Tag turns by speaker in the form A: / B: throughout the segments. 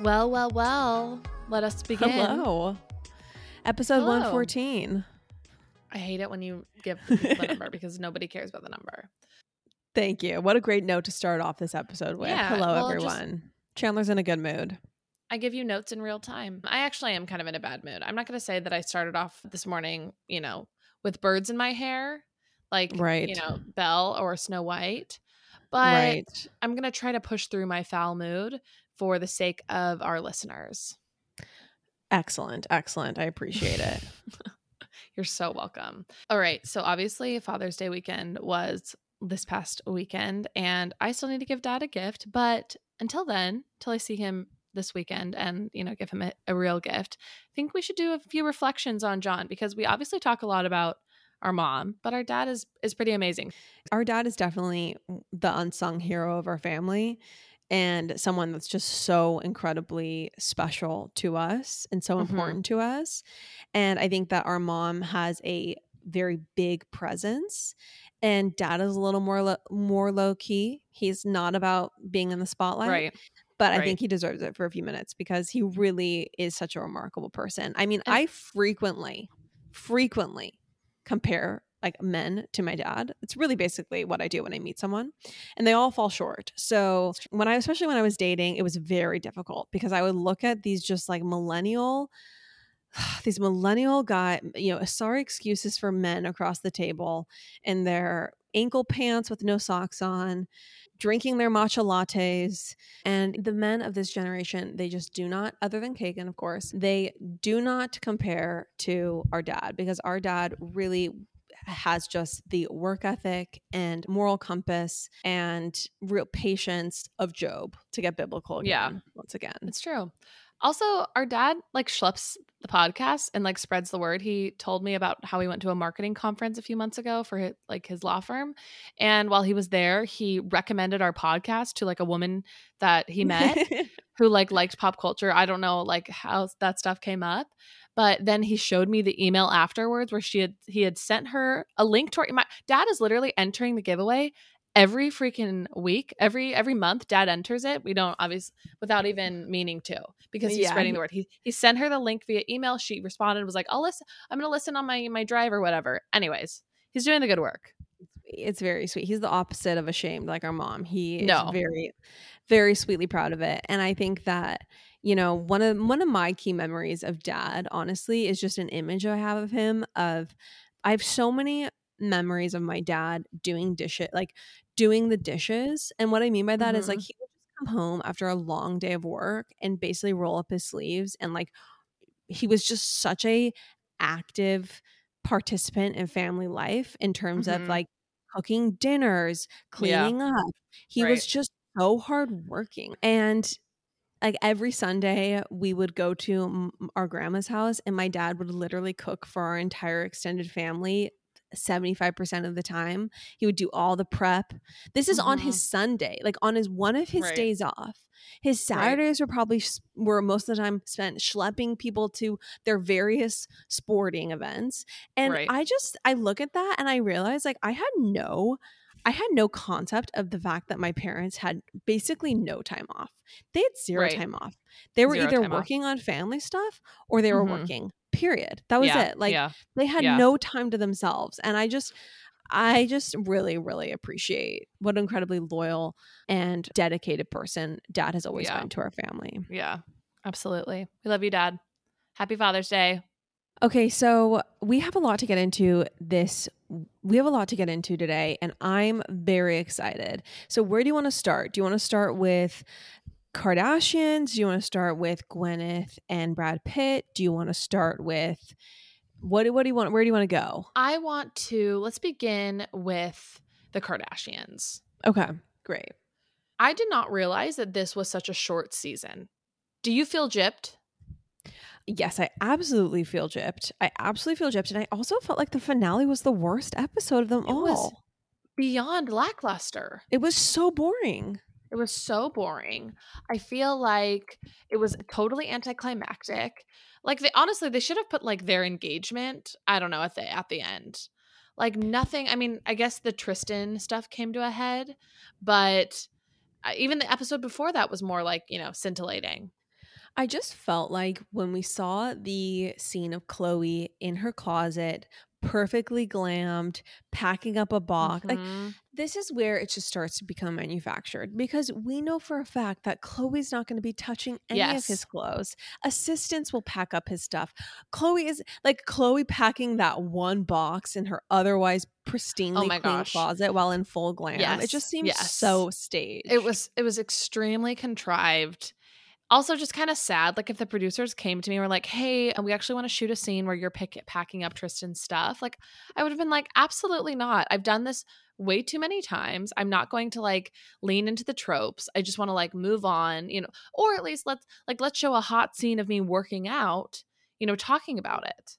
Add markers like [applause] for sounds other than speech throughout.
A: Well, well, well. Let us begin.
B: Hello. Episode
A: Hello.
B: 114.
A: I hate it when you give the number because nobody cares about the number.
B: Thank you. What a great note to start off this episode with.
A: Yeah,
B: Hello,
A: well, just-
B: everyone. Chandler's in a good mood.
A: I give you notes in real time. I actually am kind of in a bad mood. I'm not going to say that I started off this morning, you know, with birds in my hair, like,
B: Right.
A: you know, Belle or Snow White. But
B: right.
A: I'm going to try to push through my foul mood for the sake of our listeners.
B: Excellent. Excellent. I appreciate it. [laughs]
A: You're so welcome. All right. So obviously, Father's Day weekend was this past weekend, and I still need to give dad a gift. But until then, till I see him this weekend and, you know, give him a, a real gift, I think we should do a few reflections on John because we obviously talk a lot about our mom, but our dad is is pretty amazing.
B: our dad is definitely the unsung hero of our family and someone that's just so incredibly special to us and so
A: Mhm.
B: important to us. And I think that our mom has a very big presence and dad is a little more lo- more low key. He's not about being in the spotlight,
A: Right.
B: but I think he deserves it for a few minutes because he really is such a remarkable person. I mean,
A: And-
B: I frequently, frequently compare like men to my dad. It's really basically what I do when I meet someone, and they all fall short. So when I, especially when I was dating, it was very difficult because I would look at these just like millennial. [sighs] These millennial guy, you know, sorry excuses for men across the table in their ankle pants with no socks on, drinking their matcha lattes. And the men of this generation, they just do not, other than Kagan, of course, they do not compare to our dad because our dad really has just the work ethic and moral compass and real patience of Job to get biblical again.
A: Yeah.
B: Once again.
A: It's true. Also, our dad like schleps the podcast and like spreads the word. He told me about how he went to a marketing conference a few months ago for his, like his law firm, and while he was there, he recommended our podcast to like a woman that he met [laughs] who like liked pop culture. I don't know like how that stuff came up, but then he showed me the email afterwards where she had he had sent her a link to our my dad is literally entering the giveaway every freaking week, every every month. Dad enters it. We don't obviously without even meaning to because he's
B: Yeah,
A: spreading the word. He he sent her the link via email. She responded was like, "I'll listen. I'm gonna listen on my my drive or whatever." Anyways, he's doing the good work.
B: it's very sweet. He's the opposite of ashamed, like our mom. He is very, very sweetly proud of it. And I think that you know one of one of my key memories of dad, honestly, is just an image I have of him. Of I have so many memories of my dad doing dishes, like doing the dishes. And what I mean by that is like
A: Mhm.
B: he would just come home after a long day of work and basically roll up his sleeves and like he was just such a active participant in family life in terms
A: Mhm.
B: of like cooking dinners, cleaning up. He
A: Right.
B: was just so hardworking. And like every Sunday, we would go to m- our grandma's house, and my dad would literally cook for our entire extended family 75% of the time. He would do all the prep. This is on mm-hmm. his Sunday, like on his one of his
A: Right.
B: days off. His
A: Right.
B: Saturdays were probably were most of the time spent schlepping people to their various sporting events. And
A: Right.
B: I just I look at that and I realize like I had no I had no concept of the fact that my parents had basically no time off. They had zero
A: Right.
B: time off. They were
A: Zero
B: either
A: time off.
B: working on family stuff or they were
A: Mhm.
B: working. Period. That was
A: yeah,
B: it. Like
A: yeah,
B: they had
A: yeah.
B: no time to themselves. And I just I just really, really appreciate what an incredibly loyal and dedicated person dad has always been to our family.
A: yeah. Absolutely. We love you, Dad. Happy Father's Day.
B: Okay, so we have a lot to get into this. We have a lot to get into today, and I'm very excited. So, where do you want to start? Do you want to start with Kardashians? Do you want to start with Gwyneth and Brad Pitt? Do you want to start with what? What do you want? Where do you want to go?
A: I want to let's begin with the Kardashians.
B: Okay, great.
A: I did not realize that this was such a short season. Do you feel gypped?
B: Yes, I absolutely feel gypped. I absolutely feel gypped, and I also felt like the finale was the worst episode of them
A: It
B: all.
A: Beyond lackluster.
B: it was so boring.
A: It was so boring. I feel like it was totally anticlimactic. Like they honestly, they should have put like their engagement. I don't know at the at the end. Like nothing. I mean, I guess the Tristan stuff came to a head, but uh, even the episode before that was more like you know scintillating.
B: I just felt like when we saw the scene of Khloé in her closet, perfectly glammed, packing up a box, like
A: Mhm.
B: this is where it just starts to become manufactured because we know for a fact that Khloé's not going to be touching any of his clothes. Assistants will pack up his stuff. Khloé is like Khloé packing that one box in her otherwise pristinely
A: Oh
B: clean
A: gosh.
B: closet while in full glam. It just seems
A: yes.
B: so staged.
A: It was it was extremely contrived. Also, just kind of sad. Like if the producers came to me and were like, "Hey, and we actually want to shoot a scene where you're pick- packing up Tristan's stuff," like I would have been like, "Absolutely not! I've done this way too many times. I'm not going to like lean into the tropes. I just want to like move on, you know, or at least let's like let's show a hot scene of me working out, you know, talking about it."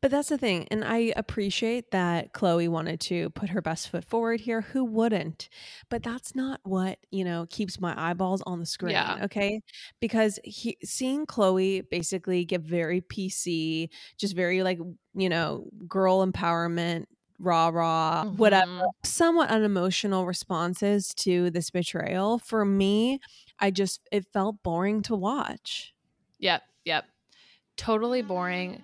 B: But that's the thing. And I appreciate that Khloé wanted to put her best foot forward here. Who wouldn't? But that's not what, you know, keeps my eyeballs on the screen.
A: Yeah.
B: Okay. Because he, seeing Khloé basically get very PC, just very like, you know, girl empowerment, rah rah, whatever,
A: Mhm.
B: somewhat unemotional responses to this betrayal. For me, I just, it felt boring to watch.
A: Yep, yep. Totally boring.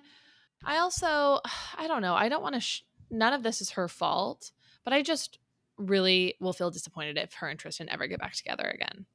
A: I also, [sighs] I don't know. I don't want to. Sh- none of this is her fault, but I just really will feel disappointed if her and Tristan ever get back together again.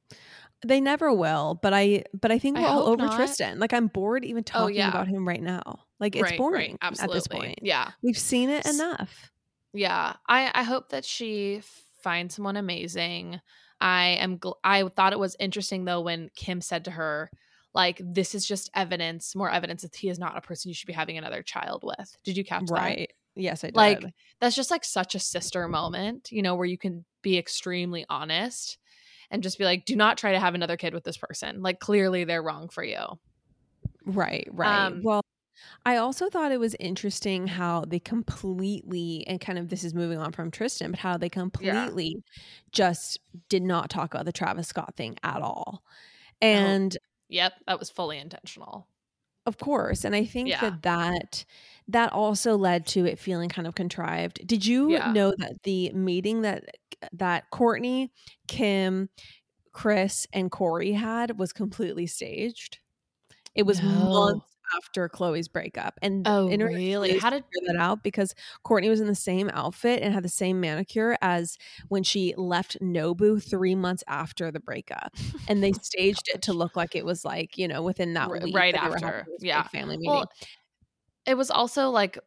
B: They never will, but I but I think we're all over
A: not.
B: Tristan. Like I'm bored even oh, talking
A: yeah.
B: about him right now. Like it's
A: right,
B: boring
A: right,
B: at this point.
A: Yeah,
B: We've seen it enough.
A: yeah. I I hope that she finds someone amazing. I am. Gl- I thought it was interesting though when Kim said to her, like, "This is just evidence, more evidence that he is not a person you should be having another child with." Did you catch that?
B: Right. Yes, I did.
A: like that's just like such a sister moment you know where you can be extremely honest and just be like do not try to have another kid with this person like clearly they're wrong for you
B: right, right.
A: Um,
B: well, I also thought it was interesting how they completely and kind of this is moving on from Tristan, but how they completely just did not talk about the Travis Scott thing at all. And
A: yep that was fully intentional
B: Of course, and I think
A: Yeah.
B: that that that also led to it feeling kind of contrived. Did you
A: Yeah.
B: know that the meeting that that Kourtney, Kim, Kris, and Corey had was completely staged? It was
A: No.
B: months after Khloé's breakup, and
A: Oh, really? How did-
B: figure that out? Because Kourtney was in the same outfit and had the same manicure as when she left Nobu three months after the breakup, and they [laughs] staged it to look like it was like you know within that week
A: right after. Yeah.
B: family meeting.
A: well it was also like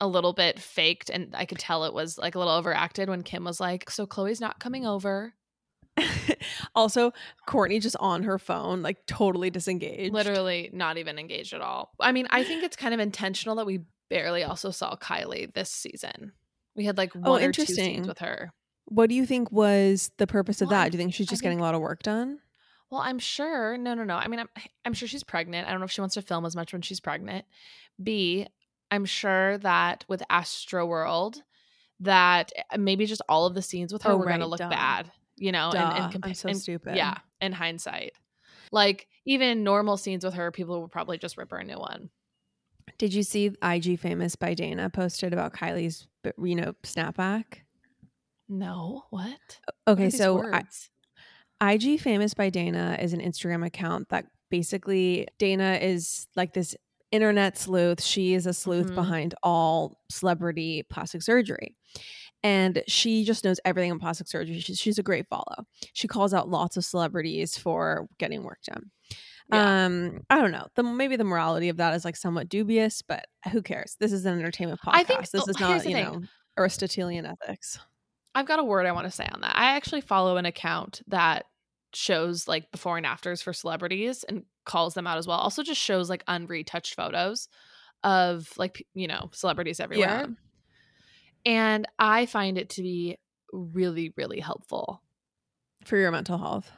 A: a little bit faked and i could tell it was like a little overacted when kim was like so khloé's not coming over [laughs]
B: also, Kourtney just on her phone, like totally disengaged.
A: literally not even engaged at all i mean i think it's kind of intentional that we barely also saw kylie this season we had like one or two
B: Oh,
A: scenes with her
B: What do you think was the purpose of
A: Well,
B: that? Do you think she's just
A: think-
B: getting a lot of work done?
A: Well, I'm sure. No, no, no. I mean, I'm I'm sure she's pregnant. I don't know if she wants to film as much when she's pregnant. B, I'm sure that with Astroworld, that uh, maybe just all of the scenes with her
B: Oh,
A: were going to look bad, you know,
B: Duh,
A: and, and
B: I'm so
A: and-
B: stupid.
A: Yeah, in hindsight, like even normal scenes with her, people would probably just rip her a new one.
B: Did you see IG Famous by Dana posted about Kylie's, you know, snapback?
A: No, what? What
B: Okay,
A: these
B: so I. IG Famous by Dana is an Instagram account that basically Dana is like this internet sleuth. She is a sleuth
A: Mhm.
B: behind all celebrity plastic surgery. And she just knows everything in plastic surgery. She's, she's a great follow. She calls out lots of celebrities for getting work done.
A: Yeah.
B: Um, I don't know. The maybe the morality of that is like somewhat dubious, but who cares? This is an entertainment podcast.
A: I think-
B: this is not, you know, Aristotelian ethics.
A: I've got a word I want to say on that. I actually follow an account that shows like before and afters for celebrities and calls them out as well. Also just shows like unretouched photos of like you know, celebrities everywhere. And I find it to be really really helpful.
B: For your mental health.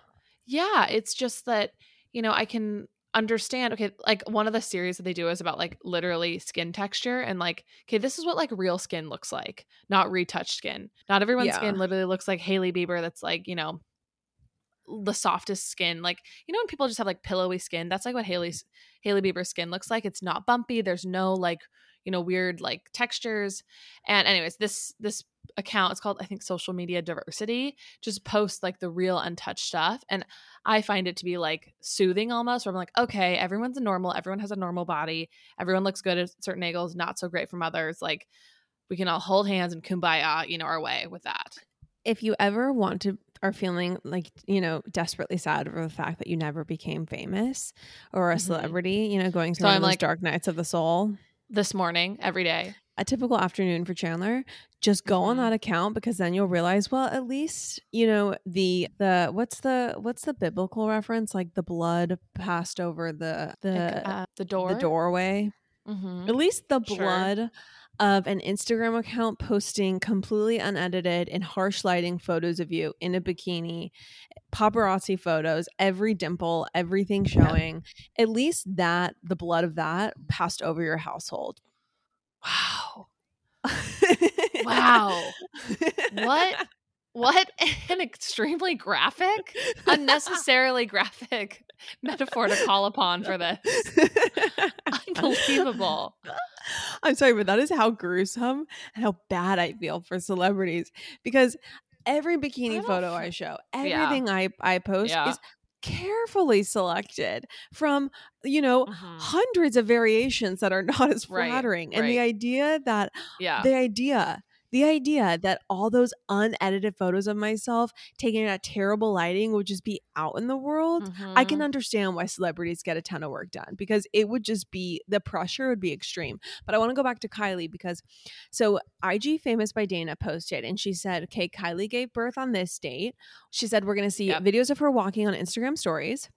A: Yeah, it's just that, you know, I can understand okay like one of the series that they do is about like literally skin texture and like okay this is what like real skin looks like not retouched skin not everyone's
B: Yeah.
A: skin literally looks like Hailey Bieber that's like you know the softest skin like you know when people just have like pillowy skin that's like what Hailey's Hailey Bieber's skin looks like it's not bumpy there's no like you know weird like textures and anyways this this account. It's called I think Social Media Diversity. Just posts like the real untouched stuff, and I find it to be like soothing almost. Where I'm like, okay, everyone's a normal. Everyone has a normal body. Everyone looks good at certain angles, not so great from others. Like we can all hold hands and kumbaya, you know, our way with that.
B: If you ever want to are feeling like you know desperately sad over the fact that you never became famous or a
A: Mhm.
B: celebrity, you know, going through
A: So I'm like-
B: dark nights of the soul.
A: This morning, every day.
B: a typical afternoon for Chandler, just go on
A: Mhm.
B: that account because then you'll realize, well, at least, you know, the the what's the what's the biblical reference? Like the blood passed over the the
A: Like, uh, the door.
B: the doorway.
A: Mhm.
B: At least the
A: Sure.
B: Of an Instagram account posting completely unedited and harsh lighting photos of you in a bikini, paparazzi photos, every dimple, everything showing. At least that the blood of that passed over your household.
A: Wow. [laughs] Wow. What? What [laughs] an extremely graphic, [laughs] unnecessarily graphic [laughs] metaphor to call upon for this. Unbelievable.
B: I'm sorry, but that is how gruesome and how bad I feel for celebrities because every bikini
A: don't
B: photo I show,
A: Yeah.
B: everything I I post
A: Yeah.
B: is carefully selected from you know
A: Mhm.
B: hundreds of variations that are not as
A: Right,
B: flattering and the idea that
A: Yeah.
B: the idea the idea that all those unedited photos of myself taken at terrible lighting would just be out in the world I can
A: Mhm.
B: understand why celebrities get a ton of work done because it would just be the pressure would be extreme. But I want to go back to Kylie because so IG Famous by Dana posted and she said, okay, Kylie gave birth on this date. She said, we're going to see
A: Yep.
B: videos of her walking on Instagram stories.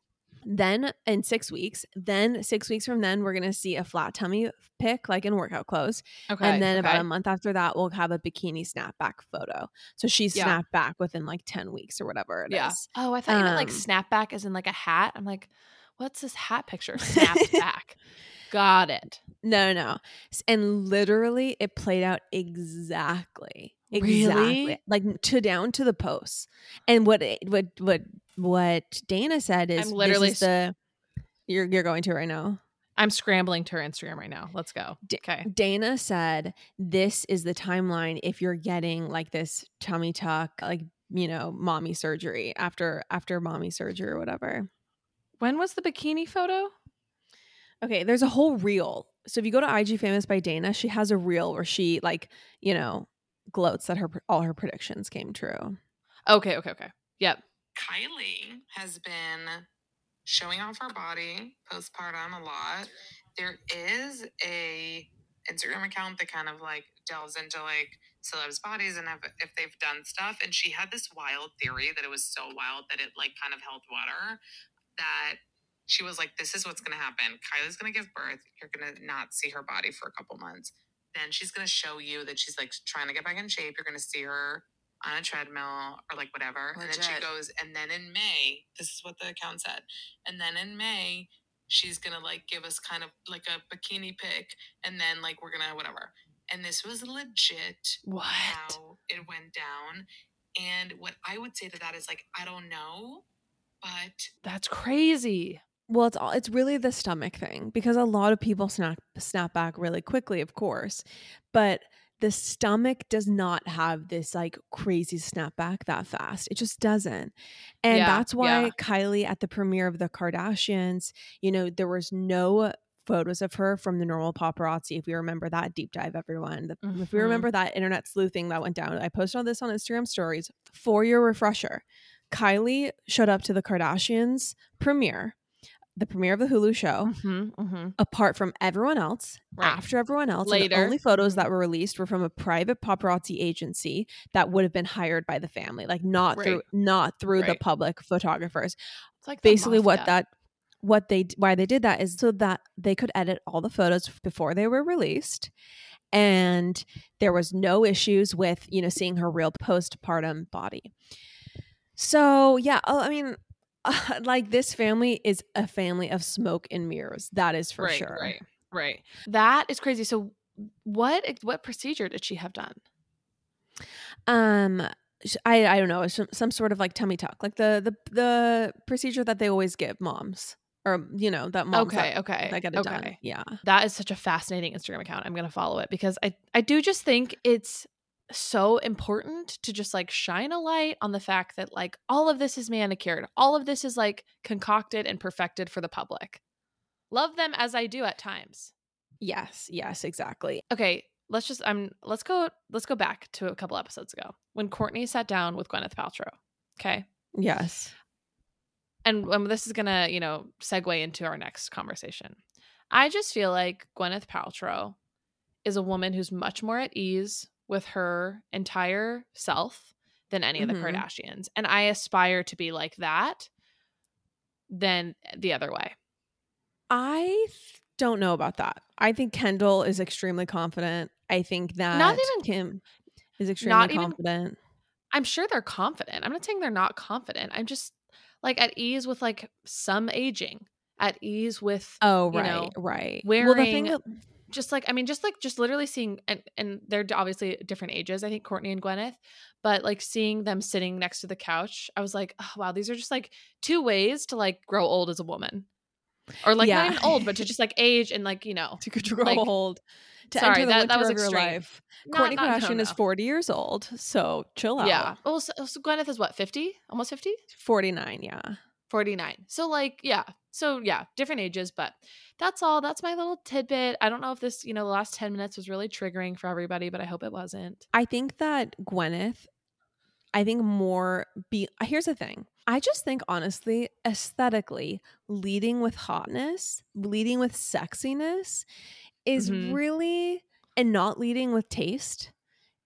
B: Then in six weeks, then six weeks from then, we're going to see a flat tummy pic, like in workout clothes.
A: Okay.
B: and then about a month after that, we'll have a bikini snapback photo. So she
A: Yeah.
B: snapped back within like 10 weeks or whatever it is.
A: Yeah. Oh, I thought you meant like
B: Um,
A: snapback as in like a hat. I'm like, what's this hat picture? [laughs] Snapped back. Got it.
B: No, no. And literally it played out exactly. Exactly.
A: Really?
B: Like to down to the posts. And what it- what what what Dana said is
A: I'm literally
B: this is the you're you're going to right now.
A: I'm scrambling to her Instagram right now. Let's go. Okay.
B: Dana said this is the timeline if you're getting like this tummy tuck like you know mommy surgery after after mommy surgery or whatever.
A: When was the bikini photo?
B: Okay, there's a whole reel. So if you go to IG Famous by Dana, she has a reel where she like, you know, gloats that her all her predictions came true.
A: Okay, okay, okay. Yep.
C: Kylie has been showing off her body postpartum a lot. There is a Instagram account that kind of like delves into like celebs bodies and if, if they've done stuff. And she had this wild theory that it was so wild that it like kind of held water that she was like, this is what's going to happen. Kylie's going to give birth. You're going to not see her body for a couple months. Then she's going to show you that she's like trying to get back in shape. You're going to see her on a treadmill or like whatever. And then she goes, and then in May, this is what the account said. And then in May, she's gonna like give us kind of like a bikini pic, and then like we're gonna whatever. And this was legit
A: What?
C: how it went down. And what I would say to that is like, I don't know, but
A: That's crazy.
B: Well, it's all it's really the stomach thing because a lot of people snap snap back really quickly, of course. But the stomach does not have this like crazy snapback that fast. It just doesn't. And
A: Yeah,
B: that's why
A: yeah.
B: Kylie at the premiere of the Kardashians, you know, there was no photos of her from the normal paparazzi. If we remember that deep dive, everyone, the, if we
A: mm-hmm.
B: remember that internet sleuthing that went down, I posted all this on Instagram stories for your refresher. Kylie showed up to the Kardashians premiere, the premiere of the Hulu show,
A: hmm hmm
B: apart from everyone else,
A: Right.
B: after everyone else.
A: Later.
B: the only photos that were released were from a private paparazzi agency that would have been hired by the family, like not through not through the public photographers.
A: It's like
B: Basically, what that what they why they did that is so that they could edit all the photos before they were released and there was no issues with you know seeing her real postpartum body so yeah oh, i mean [laughs] like this family is a family of smoke and mirrors that is for
A: right,
B: sure
A: Right. Right. That is crazy. So what what procedure did she have done?
B: um I, I don't know some, some sort of like tummy tuck like the the the procedure that they always give moms or you know that mom
A: okay,
B: that,
A: okay.
B: that get it
A: okay.
B: done yeah
A: That is such a fascinating Instagram account. I'm going to follow it because I I do just think it's so important to just like shine a light on the fact that like all of this is manicured. All of this is like concocted and perfected for the public. Love them as I do at times.
B: Yes, yes, exactly.
A: Okay, let's just I'm let's go let's go back to a couple episodes ago when Kourtney sat down with Gwyneth Paltrow. Okay.
B: Yes.
A: And um, this is gonna, you know, segue into our next conversation. I just feel like Gwyneth Paltrow is a woman who's much more at ease with her entire self than any of the
B: Mhm.
A: Kardashians. And I aspire to be like that than the other way.
B: I don't know about that. I think Kendall is extremely confident. I think that not
A: even-
B: Kim is extremely
A: not even-
B: confident.
A: I'm sure they're confident. I'm not saying they're not confident. I'm just like at ease with like some aging, at ease with
B: oh,
A: you
B: right,
A: know,
B: right. well, the thing
A: wearing
B: that,
A: just like I mean, just like just literally seeing and and they're obviously different ages. I think Kourtney and Gwyneth, but like seeing them sitting next to the couch, I was like, oh, wow, these are just like two ways to like grow old as a woman, or like
B: Yeah.
A: not even old, but to just like age and like you know,
B: to control
A: like-
B: hold to
A: sorry,
B: enter the
A: that- that was extreme.
B: life.
A: not-
B: Kourtney
A: not-
B: Kardashian is 40 years old, so chill out.
A: yeah. Well, so, so Gwyneth is what fifty, almost fifty.
B: 49, yeah.
A: 49. So like, yeah. So yeah, different ages, but that's all. That's my little tidbit. I don't know if this, you know, the last 10 minutes was really triggering for everybody, but I hope it wasn't.
B: I think that Gwyneth, I think more be here's the thing. I just think honestly, aesthetically, leading with hotness, leading with sexiness is
A: Mhm.
B: really and not leading with taste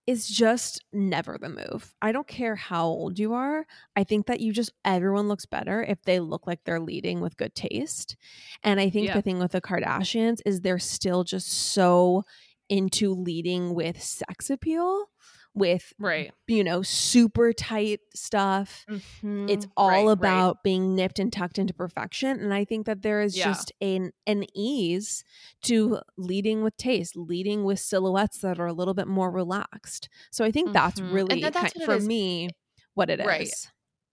B: is just never the move. I don't care how old you are. I think that you just everyone looks better if they look like they're leading with good taste. And I think
A: Yeah.
B: the thing with the Kardashians is they're still just so into leading with sex appeal, with
A: Right.
B: you know, super tight stuff. It's
A: Mhm.
B: all
A: Right, right.
B: about being nipped and tucked into perfection. And I think that there is
A: Yeah.
B: just an an ease to leading with taste, leading with silhouettes that are a little bit more relaxed. So I think that's
A: Mhm. And
B: really
A: that- that's
B: ki-
A: what it
B: for
A: is.
B: me what it is.
A: Right.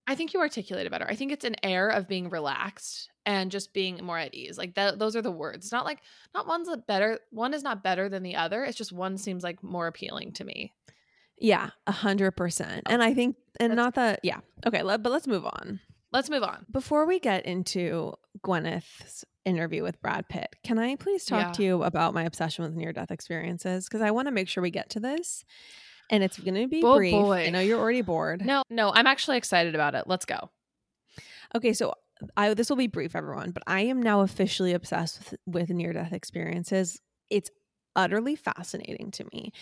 A: I think you articulated better. I think it's an air of being relaxed and just being more at ease. Like that those are the words. It's not like not one's a better one is not better than the other. It's just one seems like more appealing to me.
B: Yeah, a hundred percent. And I think and
A: That's-
B: not that yeah. Okay, let, but let's move on.
A: Let's move on.
B: Before we get into Gwyneth's interview with Brad Pitt, can I please talk
A: Yeah.
B: to you about my obsession with near death experiences? Because I want to make sure we get to this. And it's going to be
A: Oh,
B: brief. I know you're already bored.
A: No, no, I'm actually excited about it. Let's go.
B: Okay, so I this will be brief, everyone, but I am now officially obsessed with, with near death experiences. It's utterly fascinating to me.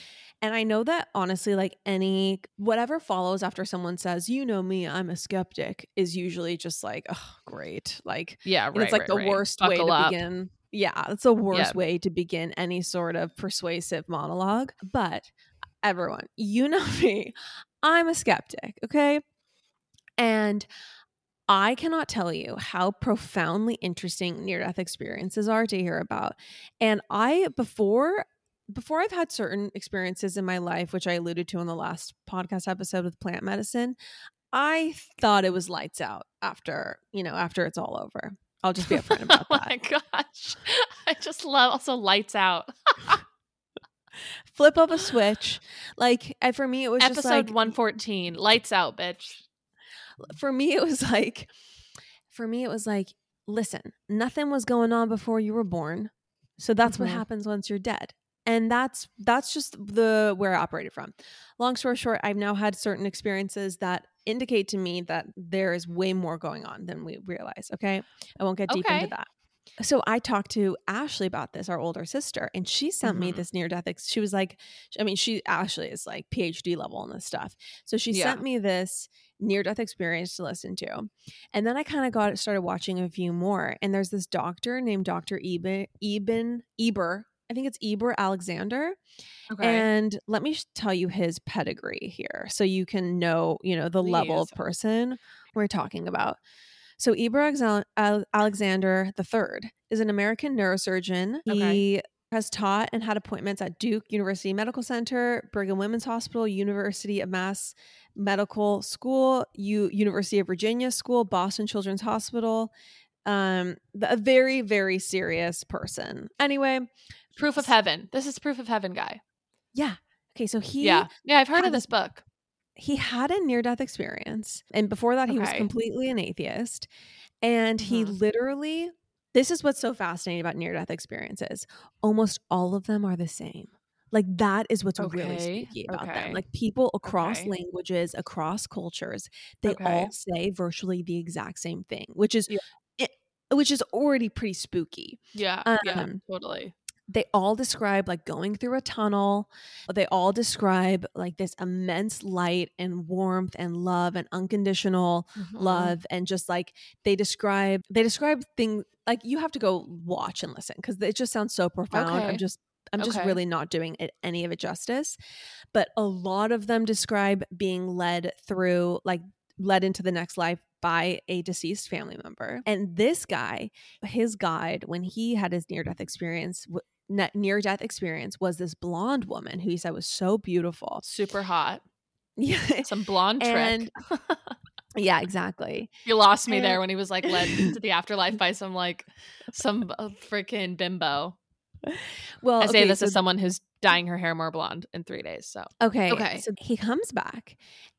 B: And I know that honestly, like any whatever follows after someone says, you know me, I'm a skeptic, is usually just like, oh, great. Like
A: Yeah, right.
B: it's like
A: right,
B: the
A: right.
B: worst way to
A: up.
B: begin. Yeah, it's the worst
A: Yeah.
B: way to begin any sort of persuasive monologue. But everyone, you know [laughs] me, I'm a skeptic, okay? And I cannot tell you how profoundly interesting near death experiences are to hear about. And I, before, before I've had certain experiences in my life, which I alluded to in the last podcast episode with plant medicine, I thought it was lights out after, you know, after it's all over. I'll just be upfront [laughs] oh about
A: oh
B: that.
A: Oh my gosh. [laughs] I just love also lights out. [laughs]
B: Flip up a switch. Like, for me, it was just
A: Episode
B: like,
A: 114. Lights out, bitch.
B: For me, it was like, for me, it was like, listen, nothing was going on before you were born. So that's
A: Mhm.
B: what happens once you're dead. And that's that's just the where I operated from. Long story short, I've now had certain experiences that indicate to me that there is way more going on than we realize. Okay. I won't get deep
A: Okay.
B: into that. So I talked to Ashley about this, our older sister, and she sent me
A: Mhm.
B: this near death. Ex- she was like, I mean, she Ashley is like PhD level in this stuff. So she
A: Yeah.
B: sent me this near death experience to listen to. And then I kind of got started watching a few more. And there's this doctor named Dr. Eben Eben Eber. I think it's Eber Alexander.
A: Okay.
B: And let me tell you his pedigree here so you can know, you know, the level of person we're talking about. So Al- Alexander III is an American neurosurgeon.
A: Okay.
B: He has taught and had appointments at Duke University Medical Center, Brigham Women's Hospital, University of Mass Medical School, U- University of Virginia School, Boston Children's Hospital. Um, a very, very serious person. Anyway,
A: proof of heaven. This is proof of heaven guy.
B: yeah, Okay, so he
A: yeah. Yeah, I've heard of this book.
B: He had a near death experience and before that he was completely an atheist and he
A: Mhm.
B: literally this is what's so fascinating about near death experiences almost all of them are the same like that is what's really spooky about
A: okay,
B: them like people across
A: okay.
B: languages across cultures they
A: Okay.
B: all say virtually the exact same thing which is
A: Yeah.
B: it, which is already pretty spooky
A: Yeah, yeah,
B: Um,
A: totally.
B: They all describe like going through a tunnel. They all describe like this immense light and warmth and love and unconditional
A: Mhm.
B: love and just like they describe they describe things like you have to go watch and listen because it just sounds so profound.
A: Okay.
B: I'm just I'm just
A: Okay.
B: really not doing it any of it justice. But a lot of them describe being led through like led into the next life by a deceased family member. And this guy, his guide when he had his near death experience near death experience was this blonde woman who he said was so beautiful.
A: Super hot.
B: Yeah.
A: Some blonde trick.
B: And- yeah, exactly.
A: you lost me there when he was like led to the afterlife by some like some uh, freaking bimbo.
B: Well,
A: I say
B: okay,
A: this
B: so
A: as someone who's dyeing her hair more blonde in three days. So
B: Okay.
A: Okay.
B: So he comes back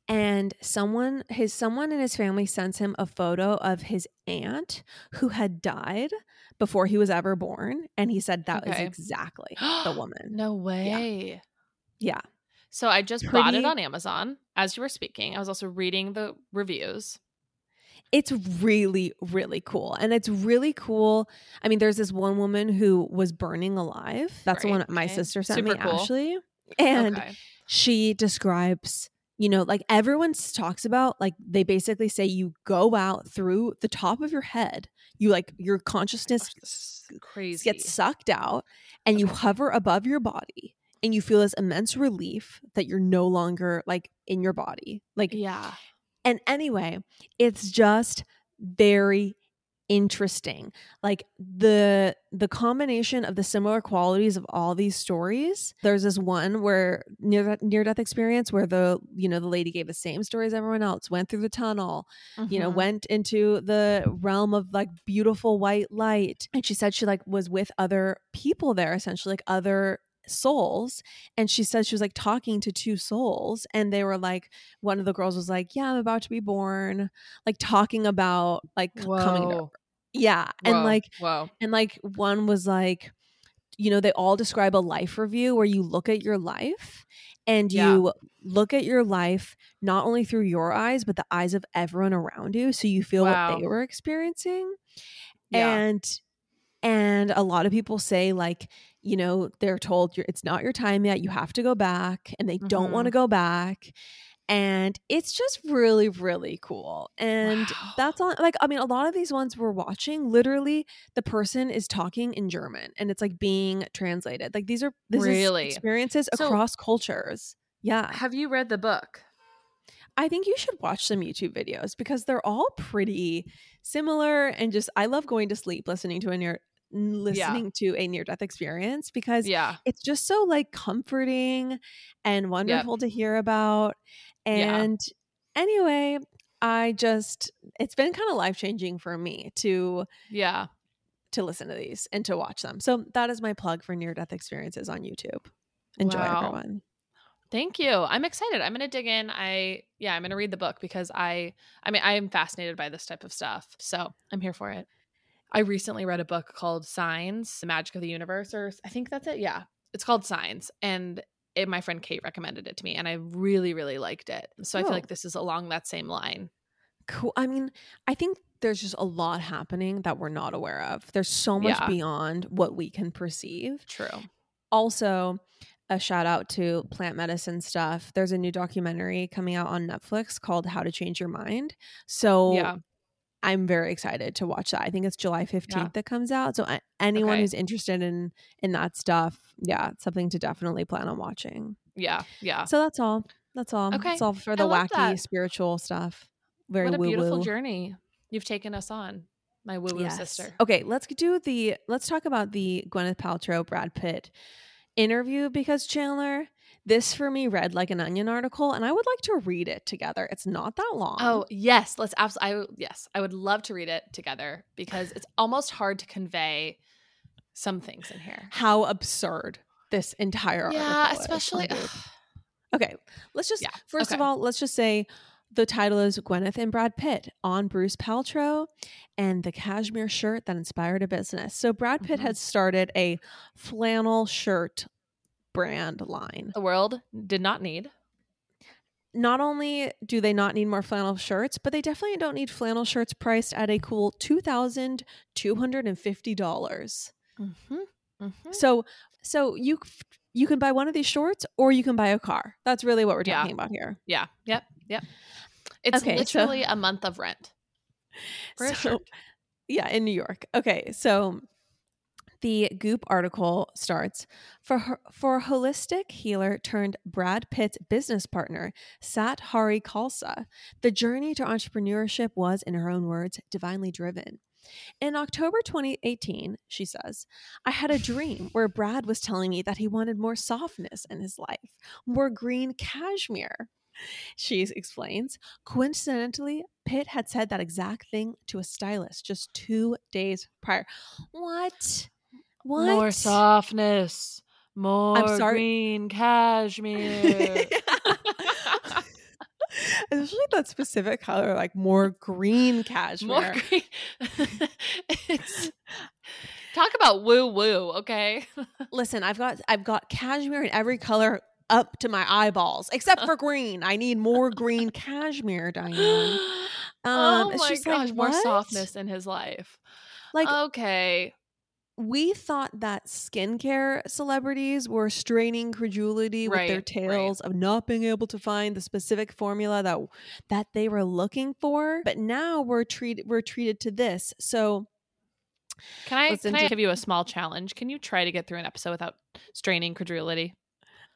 B: and someone his someone in his family sends him a photo of his aunt who had died before he was ever born and he said that
A: Okay.
B: was exactly [gasps] the woman.
A: no way.
B: Yeah.
A: So I just bought it on Amazon as you were speaking. I was also reading the reviews.
B: It's really really cool. And it's really cool. I mean there's this one woman who was burning alive. That's the one my
A: okay.
B: sister sent
A: Super
B: me
A: cool.
B: Ashley. And
A: okay.
B: she describes you know like everyone talks about like they basically say you go out through the top of your head you like your consciousness
A: Gosh, crazy.
B: gets sucked out and you hover above your body and you feel this immense relief that you're no longer like in your body like
A: yeah.
B: and anyway it's just very interesting like the the combination of the similar qualities of all these stories there's this one where near near death experience where the you know the lady gave the same story as everyone else went through the tunnel you know
A: Mhm.
B: went into the realm of like beautiful white light and she said she like was with other people there essentially like other souls and she said she was like talking to two souls and they were like one of the girls was like yeah i'm about to be born like talking about like c- coming to
A: Whoa.
B: yeah and like
A: whoa.
B: and like one was like you know they all describe a life review where you look at your life and
A: Yeah.
B: you look at your life not only through your eyes but the eyes of everyone around you so you feel what they were experiencing
A: Yeah.
B: and and a lot of people say like you know they're told you're, it's not your time yet you have to go back and they don't want to
A: Mm-hmm.
B: go back and it's just really really cool and
A: Wow.
B: that's all like i mean a lot of these ones we're watching literally the person is talking in german and it's like being translated like these are this
A: Really?
B: is experiences
A: So-
B: across cultures yeah
A: Have you read the book?
B: I think you should watch some YouTube videos because they're all pretty similar and just I love going to sleep listening to a near listening to a near death experience because
A: Yeah.
B: it's just so like comforting and wonderful to hear about.
A: Yeah.
B: And anyway, I just it's been kind of life-changing for me to
A: Yeah.
B: to listen to these and to watch them. So that is my plug for near death experiences on YouTube. Enjoy
A: Wow.
B: everyone.
A: Thank you. I'm excited. I'm going to dig in. I yeah, I'm going to read the book because I I mean, I am fascinated by this type of stuff. So, I'm here for it. I recently read a book called Signs: The Magic of the Universe or I think that's it. Yeah. It's called Signs and it, my friend Kate recommended it to me and I really really liked it. So, I feel
B: Oh.
A: like this is along that same line.
B: Cool. I mean, I think there's just a lot happening that we're not aware of. There's so much
A: Yeah.
B: beyond what we can perceive.
A: True.
B: Also, a shout out to plant medicine stuff. There's a new documentary coming out on Netflix called How to Change Your Mind. So,
A: Yeah.
B: I'm very excited to watch that. I think it's July 15th that comes out. So, anyone
A: Okay.
B: who's interested in in that stuff, yeah, it's something to definitely plan on watching.
A: Yeah. Yeah.
B: So, that's all. That's all.
A: Okay.
B: That's all for the wacky
A: that.
B: spiritual stuff. Very
A: what a
B: woo
A: beautiful journey you've taken us on, my woo woo sister.
B: Okay, let's do the let's talk about the Gwyneth Paltrow Brad Pitt interview because Chandler, this for me read like an onion article and I would like to read it together. It's not that long.
A: Oh yes, let's absolutely. I yes, I would love to read it together because it's almost hard to convey some things in here.
B: how absurd this entire article
A: Yeah, especially.
B: Okay, let's just
A: Yeah,
B: first of all, let's just say the title is Gwyneth and Brad Pitt on Bruce Paltrow and the cashmere shirt that inspired a business. So Brad Pitt
A: Mhm.
B: had started a flannel shirt brand line.
A: The world did not need.
B: Not only do they not need more flannel shirts, but they definitely don't need flannel shirts priced at a cool $2,250.
A: Mm-hmm. Mm-hmm.
B: So so you you can buy one of these shorts or you can buy a car. That's really what we're
A: Yeah.
B: talking about here.
A: Yeah. Yep. Yep. It's
B: Okay, so-
A: literally a month of rent. For a [laughs] shirt.
B: Yeah, in New York. Okay, so the Goop article starts for for holistic healer turned Brad Pitt's business partner, Sat Hari Khalsa. The journey to entrepreneurship was, in her own words, divinely driven. In October 2018, she says, I had a dream where Brad was telling me that he wanted more softness in his life, more green cashmere. She explains, coincidentally, Pitt had said that exact thing to a stylist just two days prior. What? What?
A: More softness. More
B: sorry.
A: green [laughs] cashmere.
B: Especially that specific color, like more green [laughs] cashmere.
A: More green. [laughs] it's talk about woo woo, okay?
B: Listen, I've got I've got cashmere in every color up to my eyeballs, except for green. I need more green cashmere, Diane. [gasps] Um,
A: oh my gosh,
B: like,
A: more softness in his life.
B: Like
A: okay.
B: We thought that skincare celebrities were straining credulity with their
A: Right, right.
B: tales of not being able to find the specific formula that that they were looking for. But now we're treated we're treated to this. So
A: Can I can I give you a small challenge? Can you try to get through an episode without straining credulity?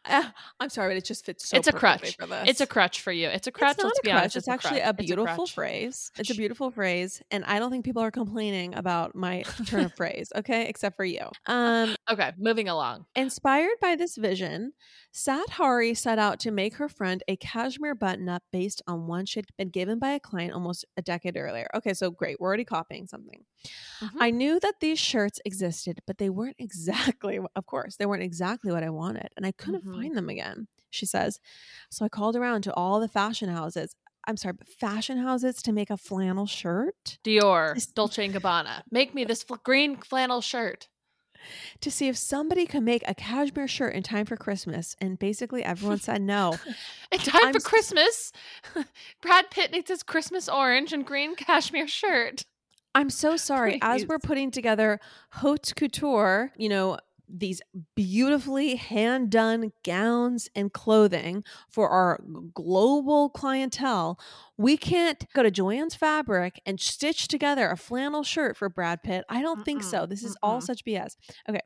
B: Uh, I'm sorry, but it just fits so
A: It's a crutch.
B: for this.
A: It's a crutch for you. It's a crutch.
B: It's not
A: let's
B: a
A: be
B: crutch.
A: honest.
B: It's,
A: a
B: actually
A: crutch.
B: a
A: It's
B: beautiful phrase. It's a beautiful phrase, and I don't think people are complaining about my [laughs] turn of phrase. Okay, except for you. [laughs] Um,
A: Okay, moving along.
B: Inspired by this vision, Sat Hari set out to make her friend a cashmere button up based on one she'd been given by a client almost a decade earlier. Okay, so great. We're already copying something.
A: Mhm.
B: I knew that these shirts existed, but they weren't [laughs] exactly, of course, they weren't exactly what I wanted, and I couldn't
A: Mhm.
B: find them again, she says. So I called around to all the fashion houses. I'm sorry, but fashion houses to make a flannel shirt
A: Dior, Dolce and Gabbana. Make me this fl- green flannel shirt.
B: to see if somebody could make a cashmere shirt in time for Christmas. And basically, everyone said no. [laughs]
A: In time
B: I'm
A: for Christmas, [laughs] Brad Pitt needs his Christmas orange and green cashmere shirt.
B: I'm so sorry. As we're putting together haute couture, you know, these beautifully hand done gowns and clothing for our global clientele, we can't go to Joanne's Fabric and stitch together a flannel shirt for Brad Pitt. I don't think so. This is all
A: mm-mm.
B: such BS. Okay,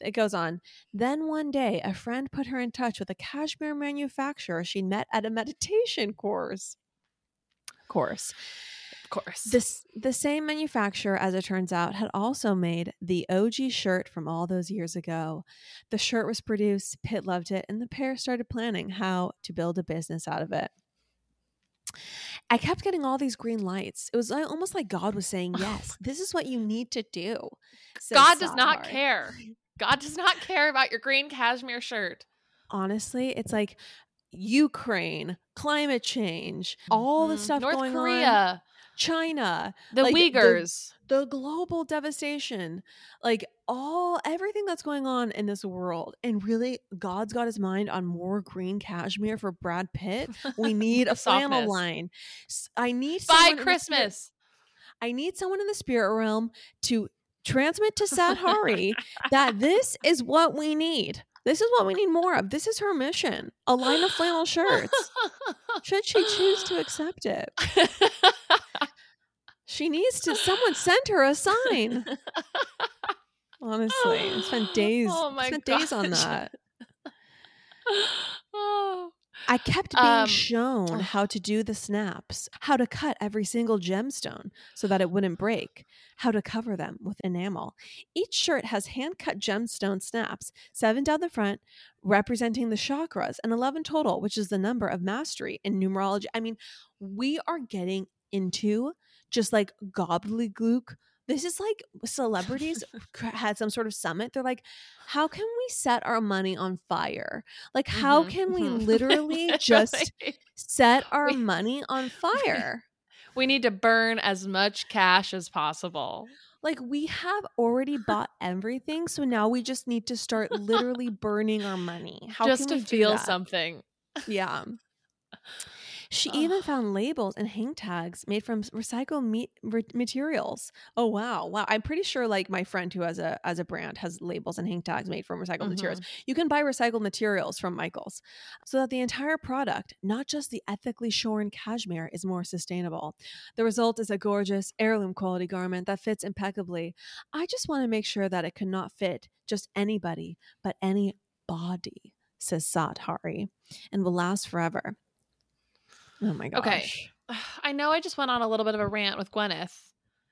B: it goes on. Then one day, a friend put her in touch with a cashmere manufacturer she met at a meditation course. Course.
A: Of course.
B: This the same manufacturer, as it turns out, had also made the OG shirt from all those years ago. The shirt was produced, Pitt loved it, and the pair started planning how to build a business out of it. I kept getting all these green lights. It was almost like God was saying, [laughs] "Yes, this is what you need to do."
A: God does not care. God does not care about your green cashmere shirt.
B: Honestly, it's like Ukraine, climate change, all the
A: Mhm.
B: stuff
A: North
B: going on,
A: Korea,
B: China,
A: the
B: like,
A: Uyghurs.
B: the global devastation, like all everything that's going on in this world. And really, God's got his mind on more green cashmere for Brad Pitt. We [laughs] need a
A: The
B: flannel
A: softness.
B: line. I need
A: By Christmas.
B: I need someone in the spirit realm to transmit to Sat Hari [laughs] that this is what we need. This is what we need more of. This is her mission. A line of flannel shirts. Should she choose to accept it? [laughs] She needs to someone send her a sign. Honestly, I spent [laughs] days.
A: Oh my
B: spent days on that.
A: oh.
B: I kept being
A: Um,
B: shown how to do the snaps, how to cut every single gemstone so that it wouldn't break, how to cover them with enamel. Each shirt has hand cut gemstone snaps, seven down the front, representing the chakras, and 11 total, which is the number of mastery in numerology. I mean, we are getting into just like gobbledygook this is like celebrities [laughs] had some sort of summit. They're like, how can we set our money on fire? Like, how
A: Mhm,
B: can we
A: mhm.
B: literally [laughs] just set our
A: We-
B: money on [laughs] fire?
A: we need to burn as much cash as possible.
B: Like, we have already bought everything. So now we just need to start literally burning our money. How
A: just
B: can
A: to feel something.
B: Yeah. She even found labels and hang tags made from recycled meat re- materials. Oh wow, wow! I'm pretty sure like my friend who has a as a brand has labels and hang tags made from recycled materials.
A: Mm-hmm.
B: You can buy recycled materials from Michaels, so that the entire product, not just the ethically shorn cashmere, is more sustainable. The result is a gorgeous heirloom quality garment that fits impeccably. I just want to make sure that it could not fit just anybody, but any body, says Sat Hari, and will last forever. Oh my gosh.
A: Okay. [sighs] I know I just went on a little bit of a rant with Gwyneth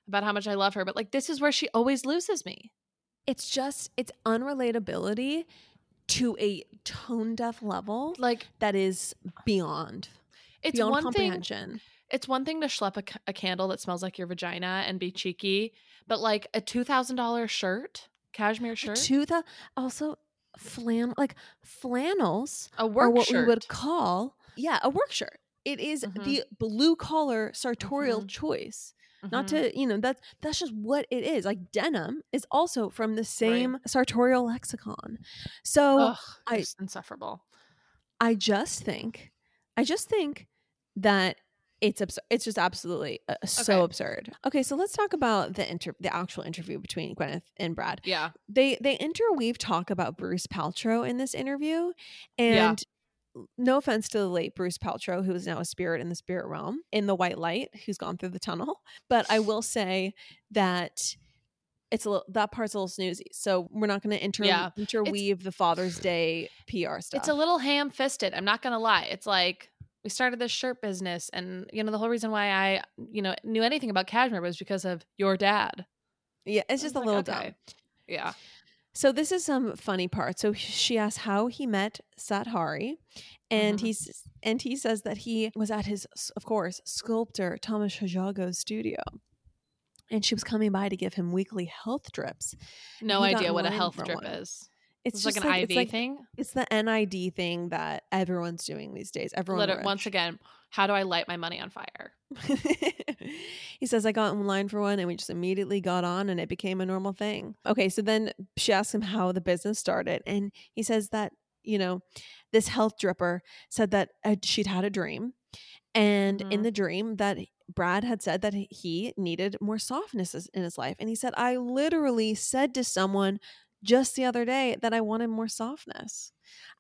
A: about how much I love her, but like this is where she always loses me.
B: It's just it's unrelatability to a tone deaf level
A: Like
B: that is beyond
A: it's
B: beyond
A: one thing
B: comprehension.
A: it's one thing to schlep a candle that smells like your vagina and be cheeky, but like a $2000 shirt, cashmere shirt,
B: To the also flan like flannels
A: a
B: are
A: work
B: what
A: shirt.
B: we would call yeah a work shirt. It is
A: Mhm.
B: the blue collar sartorial
A: Mhm.
B: choice. Not
A: Mhm.
B: to you know that's that's just what it is. Like denim is also from the same sartorial lexicon. So
A: Ugh,
B: I-
A: insufferable.
B: I just think, I just think that it's absurd. It's just absolutely uh, so
A: Okay.
B: absurd. Okay, so let's talk about the inter- the actual interview between Gwyneth and Brad.
A: Yeah.
B: They they interweave talk about Bruce Paltrow in this interview, and no offense to the late Bruce Paltrow, who is now a spirit in the spirit realm in the white light, who's gone through the tunnel, [laughs] but I will say that. It's a little that part's a little snoozy, so we're not going to inter-
A: Yeah.
B: interweave the Father's Day PR stuff.
A: It's a little ham fisted. I'm not going to lie. It's like we started this shirt business and you know the whole reason why I, you know, knew anything about cashmere was because of your dad.
B: Yeah, it's just a
A: like,
B: little
A: okay.
B: dumb.
A: Yeah.
B: So this is some funny part. So she asks how he met Sat Hari, and
A: Mhm.
B: he's and he says that he was at his, of course, sculptor Thomas Houseago's studio, and she was coming by to give him weekly health drips.
A: No
B: He
A: idea what a health drip
B: one.
A: is.
B: It's,
A: It's, like an IV
B: it's like-
A: thing.
B: It's the NAD thing that everyone's doing these days. Everyone
A: Liter- once again, how do I light my money on fire? [laughs]
B: he says, I got in line for one and we just immediately got on and it became a normal thing. Okay, so then she asks him how the business started. And he says that, you know, this health dripper said that uh, she'd had a dream. And in
A: Mhm.
B: the dream, that Brad had said that he needed more softnesses in his life. And he said, I literally said to someone just the other day that I wanted more softness.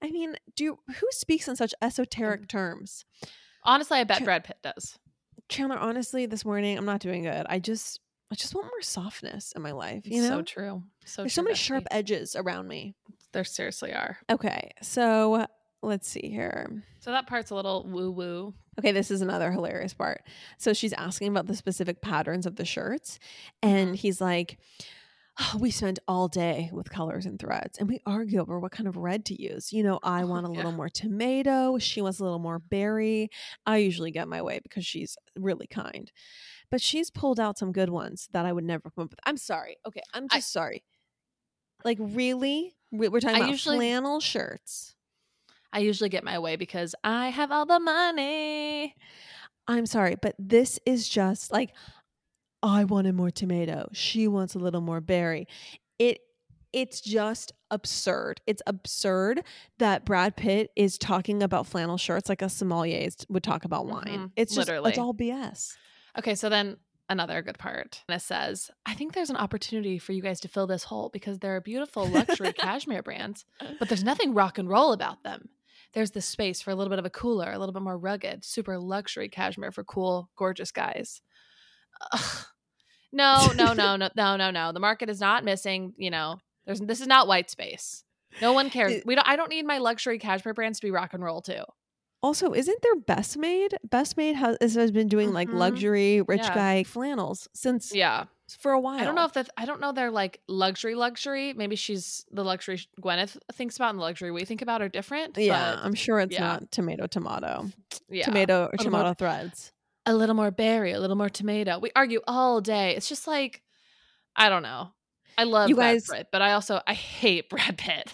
B: I mean, do who speaks in such esoteric
A: Um,
B: terms?
A: Honestly, I bet
B: Sure.
A: Brad Pitt does.
B: Chandler, honestly, this morning I'm not doing good. I just I just want more softness in my life. You know,
A: so true. So
B: there's
A: true,
B: so many sharp edges around me.
A: There seriously are.
B: Okay, so let's see here.
A: So that part's a little woo woo.
B: Okay, this is another hilarious part. So she's asking about the specific patterns of the shirts, and
A: Mhm.
B: he's like, "Oh, [sighs] "We spend all day with colors and threads, and we argue over what kind of red to use. You know, I oh, want a
A: Yeah.
B: little more tomato. She wants a little more berry. I usually get my way because she's really kind, but she's pulled out some good ones that I would never come up with. I'm sorry. Okay, I'm
A: I-
B: just sorry. Like really, We- we're talking
A: I
B: about
A: usually-
B: flannel shirts."
A: I usually get my way because I have all the money.
B: I'm sorry, but this is just like I wanted more tomato. She wants a little more berry. It it's just absurd. It's absurd that Brad Pitt is talking about flannel shirts like a sommelier would talk about wine.
A: Mhm,
B: It's just
A: literally.
B: it's all BS.
A: Okay, so then another good part. And it says, I think there's an opportunity for you guys to fill this hole because there are beautiful luxury [laughs] cashmere brands, but there's nothing rock and roll about them. There's this space for a little bit of a cooler, a little bit more rugged, super luxury cashmere for cool, gorgeous guys. No, no, no, no, no, no, no. The market is not missing, you know, there's this is not white space. No one cares. We don't I don't need my luxury cashmere brands to be rock and roll too.
B: Also, isn't there Best Made? Best Made has, has been doing like
A: Mhm.
B: luxury rich
A: Yeah.
B: guy flannels since
A: Yeah.
B: for a while.
A: I don't know if that. I don't know. They're like luxury, luxury. Maybe she's the luxury Gwyneth thinks about, and the luxury we think about are different.
B: Yeah, I'm sure it's
A: yeah.
B: not tomato tomato.
A: yeah.
B: Tomato or
A: more-
B: tomato threads.
A: A little more berry, a little more tomato. We argue all day. It's just like, I don't know. I love
B: You guys-
A: guys, but I also I hate [laughs] Brad Pitt.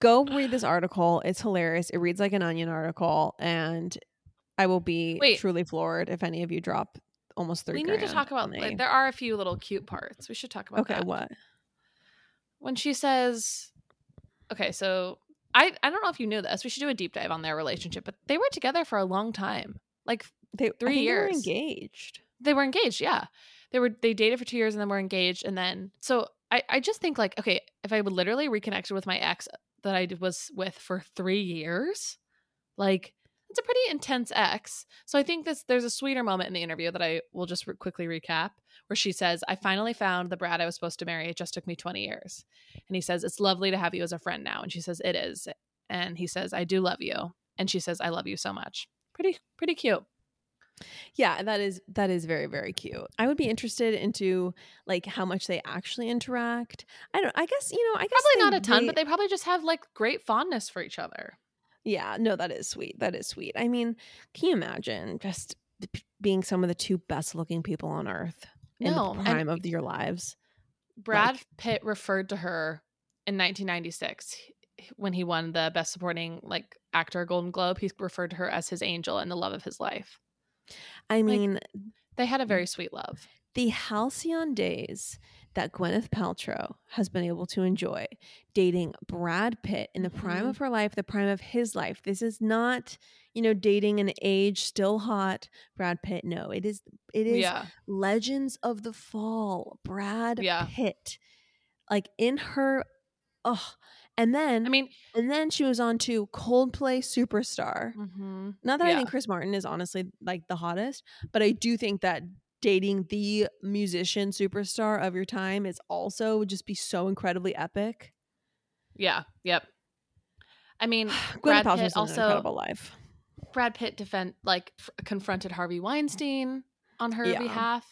B: Go read this [laughs] article. It's hilarious. It reads like an onion article, and I will be
A: Wait.
B: truly floored if any of you drop almost three.
A: we need to talk about like there are a few little cute parts. We should talk about
B: okay,
A: that.
B: what?
A: When she says Okay, so I I don't know if you knew this. We should do a deep dive on their relationship, but they were together for a long time. Like
B: They
A: Three
B: think they were engaged.
A: they were engaged yeah. They were they dated for two years and then were engaged and then so i i just think like okay if i would literally reconnected with my ex that I was with for three years like it's a pretty intense ex. So i think this there's a sweeter moment in the interview that i will just re- quickly recap where she says i finally found the brad i was supposed to marry. It just took me 20 years. And he says it's lovely to have you as a friend now. And she says it is. And he says i do love you. And she says i love you so much. Pretty pretty cute
B: Yeah, that is that is very very cute. I would be interested into like how much they actually interact. I don't. I guess you know. I guess
A: probably not a ton,
B: they-
A: but they probably just have like great fondness for each other.
B: Yeah, no, that is sweet. That is sweet. I mean, can you imagine just being some of the two best looking people on earth in
A: No,
B: the prime of your lives?
A: Brad Pitt referred to her in 1996 when he won the Best Supporting like actor Golden Globe. He referred to her as his angel and the love of his life.
B: I mean,
A: They had a very sweet love.
B: the halcyon days that Gwyneth Paltrow has been able to enjoy dating Brad Pitt in the prime
A: Mhm.
B: of her life, the prime of his life. This is not, you know, dating an age still hot Brad Pitt. No, it is it is
A: Yeah,
B: Legends of the Fall, Brad
A: Yeah.
B: Pitt. Like in her oh and then
A: I mean,
B: and then she was on to Coldplay Superstar.
A: mhm.
B: Not that I think Chris Martin is honestly like the hottest, but I do think that dating the musician superstar of your time is also would just be so incredibly epic.
A: yeah, yep. I mean, [sighs] Brad Pitt
B: an
A: also
B: incredible life.
A: Brad Pitt defend like f- confronted Harvey Weinstein on her
B: Yeah.
A: behalf.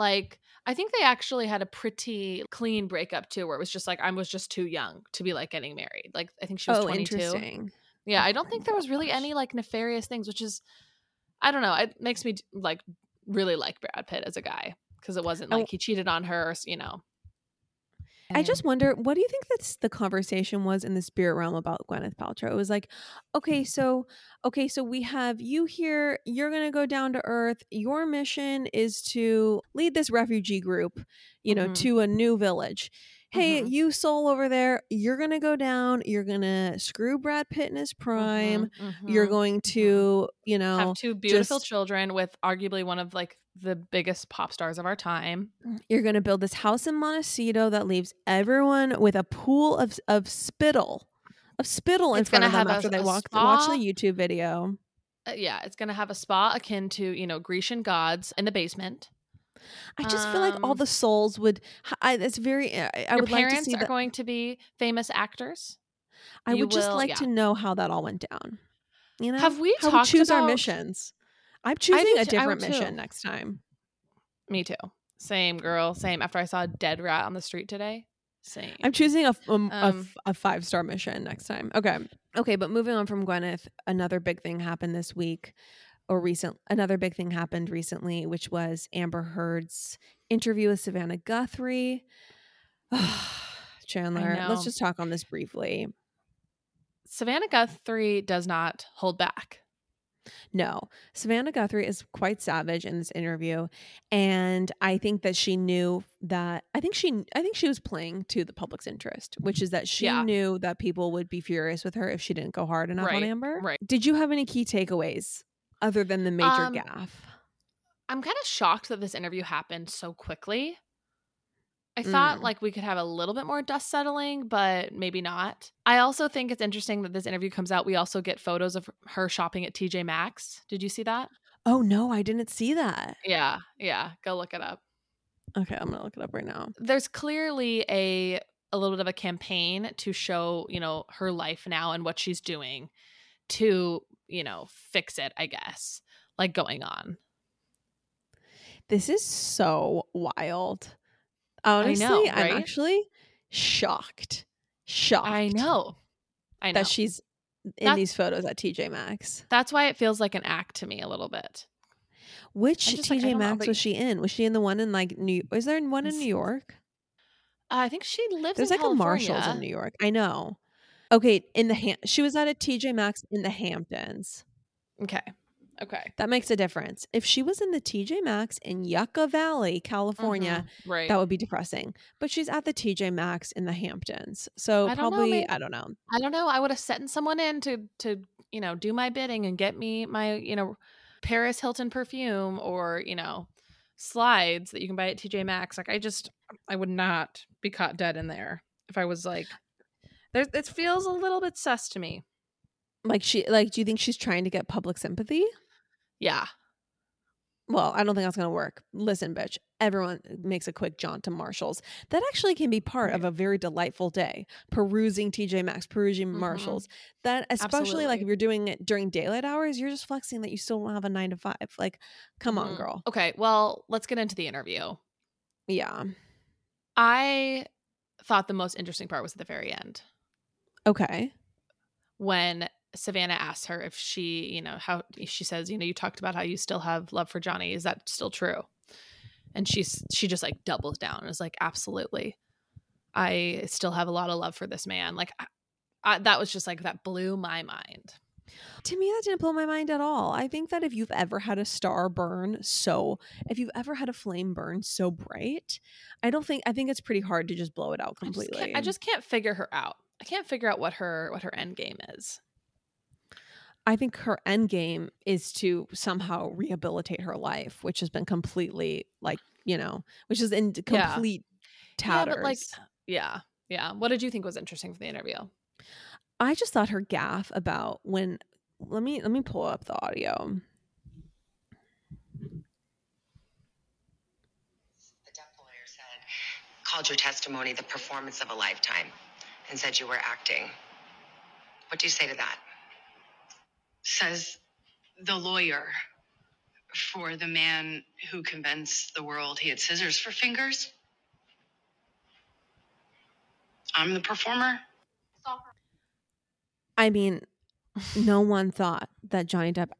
A: Like I think they actually had a pretty clean breakup too, where it was just like I was just too young to be like getting married. Like I think she was
B: Oh,
A: 22.
B: interesting.
A: Yeah,
B: Oh
A: I don't think there oh was really any like nefarious things, which is I don't know. It makes me like really like Brad Pitt as a guy because it wasn't
B: Oh.
A: like he cheated on her, or, you know.
B: I just wonder, what do you think that's the conversation was in the spirit realm about Gwyneth Paltrow? It was like, okay, so okay, so we have you here. You're gonna go down to Earth. Your mission is to lead this refugee group, you know,
A: Mhm.
B: to a new village. Hey,
A: Mhm.
B: you soul over there, you're gonna go down. You're gonna screw Brad Pitt in his prime.
A: Mhm,
B: You're
A: mhm.
B: going to, you know,
A: have two beautiful
B: just-
A: children with arguably one of like the biggest pop stars of our time.
B: You're going to build this house in Montecito that leaves everyone with a pool of of spittle, of spittle in
A: It's
B: front
A: gonna
B: of them
A: have a-
B: after they
A: a
B: walk watch the YouTube video.
A: Uh, yeah, it's gonna have a spa akin to you know Grecian gods in the basement.
B: I just feel like all
A: Um,
B: the souls would. I, it's very. I, I
A: Your
B: would like to
A: parents
B: see
A: are
B: that.
A: going to be famous actors.
B: I
A: you
B: would just
A: will-
B: like
A: yeah.
B: to know how that all went down. You know,
A: Have we
B: how
A: talked
B: we choose our missions? I'm choosing a
A: too- I
B: different
A: too.
B: mission next time.
A: Me too. Same girl. Same. After I saw a dead rat on the street today. Same.
B: I'm choosing a um, a
A: Um,
B: a five star mission next time. Okay, okay, but moving on from Gwyneth, another big thing happened this week, or recent. Another big thing happened recently, which was Amber Heard's interview with Savannah Guthrie. [sighs] Chandler, let's just talk on this briefly.
A: Savannah Guthrie does not hold back.
B: No, Savannah Guthrie is quite savage in this interview, and I think that she knew that. I think she, I think she was playing to the public's interest, which is that she
A: Yeah.
B: knew that people would be furious with her if she didn't go hard enough on Amber.
A: right.
B: Did you have any key takeaways other than the major
A: Um,
B: gaffe?
A: I'm kind of shocked that this interview happened so quickly. I thought
B: Mm.
A: like we could have a little bit more dust settling, but maybe not. I also think it's interesting that this interview comes out. We also get photos of her shopping at TJ Maxx. Did you see that?
B: Oh no, I didn't see that.
A: Yeah, yeah. Go look it up.
B: Okay, I'm gonna look it up right now.
A: There's clearly a a little bit of a campaign to show, you know, her life now and what she's doing to, you know, fix it, I guess. Like going on.
B: This is so wild. Honestly,
A: know,
B: I'm actually shocked. Shocked.
A: I know. I know.
B: that she's in
A: That-
B: these photos at TJ Maxx.
A: That's why it feels like an act to me a little bit.
B: Which
A: like,
B: TJ
A: know,
B: Maxx was she in? Was she in the one in like New? Is there one in New York?
A: Uh, I think she lives
B: There's like a Marshalls in New York. I know. Okay, in the Ham- she was at a TJ Maxx in the Hamptons.
A: Okay. Okay.
B: That makes a difference. If she was in the TJ Maxx in Yucca Valley, California,
A: Mhm, Right.
B: that would be depressing. But she's at the TJ Maxx in the Hamptons. So
A: I don't know,
B: probably I don't know.
A: I don't know. I would have sent someone in to to you know do my bidding and get me my you know Paris Hilton perfume or you know slides that you can buy at TJ Maxx. Like I just I would not be caught dead in there if I was like. There, it feels a little bit sus to me.
B: Like she like do you think she's trying to get public sympathy?
A: Yeah.
B: Well, I don't think that's going to work. Listen, bitch, everyone makes a quick jaunt to Marshalls. That actually can be part of a very delightful day. Perusing TJ Maxx, perusing
A: Mhm.
B: Marshalls. That, especially like if you're doing it during daylight hours, you're just flexing that you still don't have a nine to five. Like, come on,
A: Mhm.
B: girl.
A: Okay. Well, let's get into the interview.
B: Yeah.
A: I thought the most interesting part was at the very end
B: Okay.
A: when Savannah asks her if she, you know, how she says, you know, you talked about how you still have love for Johnny. Is that still true? And she's she just like doubles down and is like, absolutely. I still have a lot of love for this man. Like I, I, that was just like that blew my mind.
B: To me, that didn't blow my mind at all. I think that if you've ever had a star burn so, if you've ever had a flame burn so bright, I don't think, I think it's pretty hard to just blow it out
A: I just,
B: completely.
A: can't, I just can't figure her out. I can't figure out what her what her end game is.
B: I think her end game is to somehow rehabilitate her life, which has been completely like, you know, which is in complete
A: Yeah,
B: tatters.
A: but like, yeah, yeah. What did you think was interesting for the interview?
B: I just thought her gaffe about when let me let me pull up the audio.
D: The Depp lawyer said, called your testimony the performance of a lifetime and said you were acting. What do you say to that?
E: says the lawyer for the man who convinced the world he had scissors for fingers. I'm the performer.
B: I mean, no one thought that Johnny Depp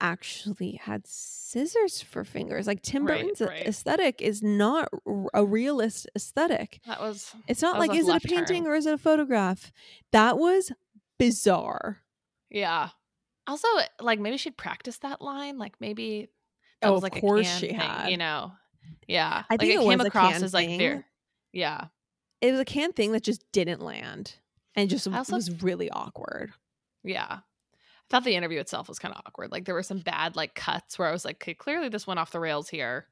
B: actually had scissors for fingers. Like Tim
A: Right,
B: Burton's
A: right.
B: aesthetic is not a realist aesthetic.
A: That was
B: It's not like is it a painting or is it a photograph? That was bizarre.
A: yeah. Also, like maybe she'd practice that line. Like maybe that
B: Oh,
A: was
B: of
A: like a
B: course she
A: thing,
B: had.
A: you know. Yeah,
B: I
A: like
B: think
A: it,
B: it
A: came across as like very, yeah,
B: It was a canned thing that just didn't land and just
A: also-
B: was really awkward.
A: yeah. I thought the interview itself was kind of awkward. Like there were some bad like cuts where I was like, okay, clearly this went off the rails here.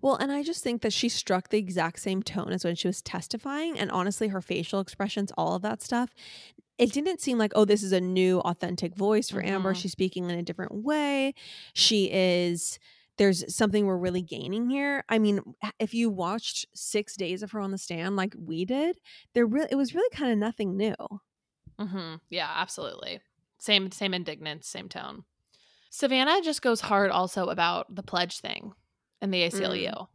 B: Well, and I just think that she struck the exact same tone as when she was testifying. And honestly, her facial expressions, all of that stuff, it didn't seem like, oh, this is a new, authentic voice for Amber.
A: Mhm.
B: She's speaking in a different way. She is, there's something we're really gaining here. I mean, if you watched six days of her on the stand like we did, there really, it was really kind of nothing new.
A: hmm Yeah, absolutely. Same, same indignance, same tone. Savannah just goes hard also about the pledge thing and the ACLU. Mm.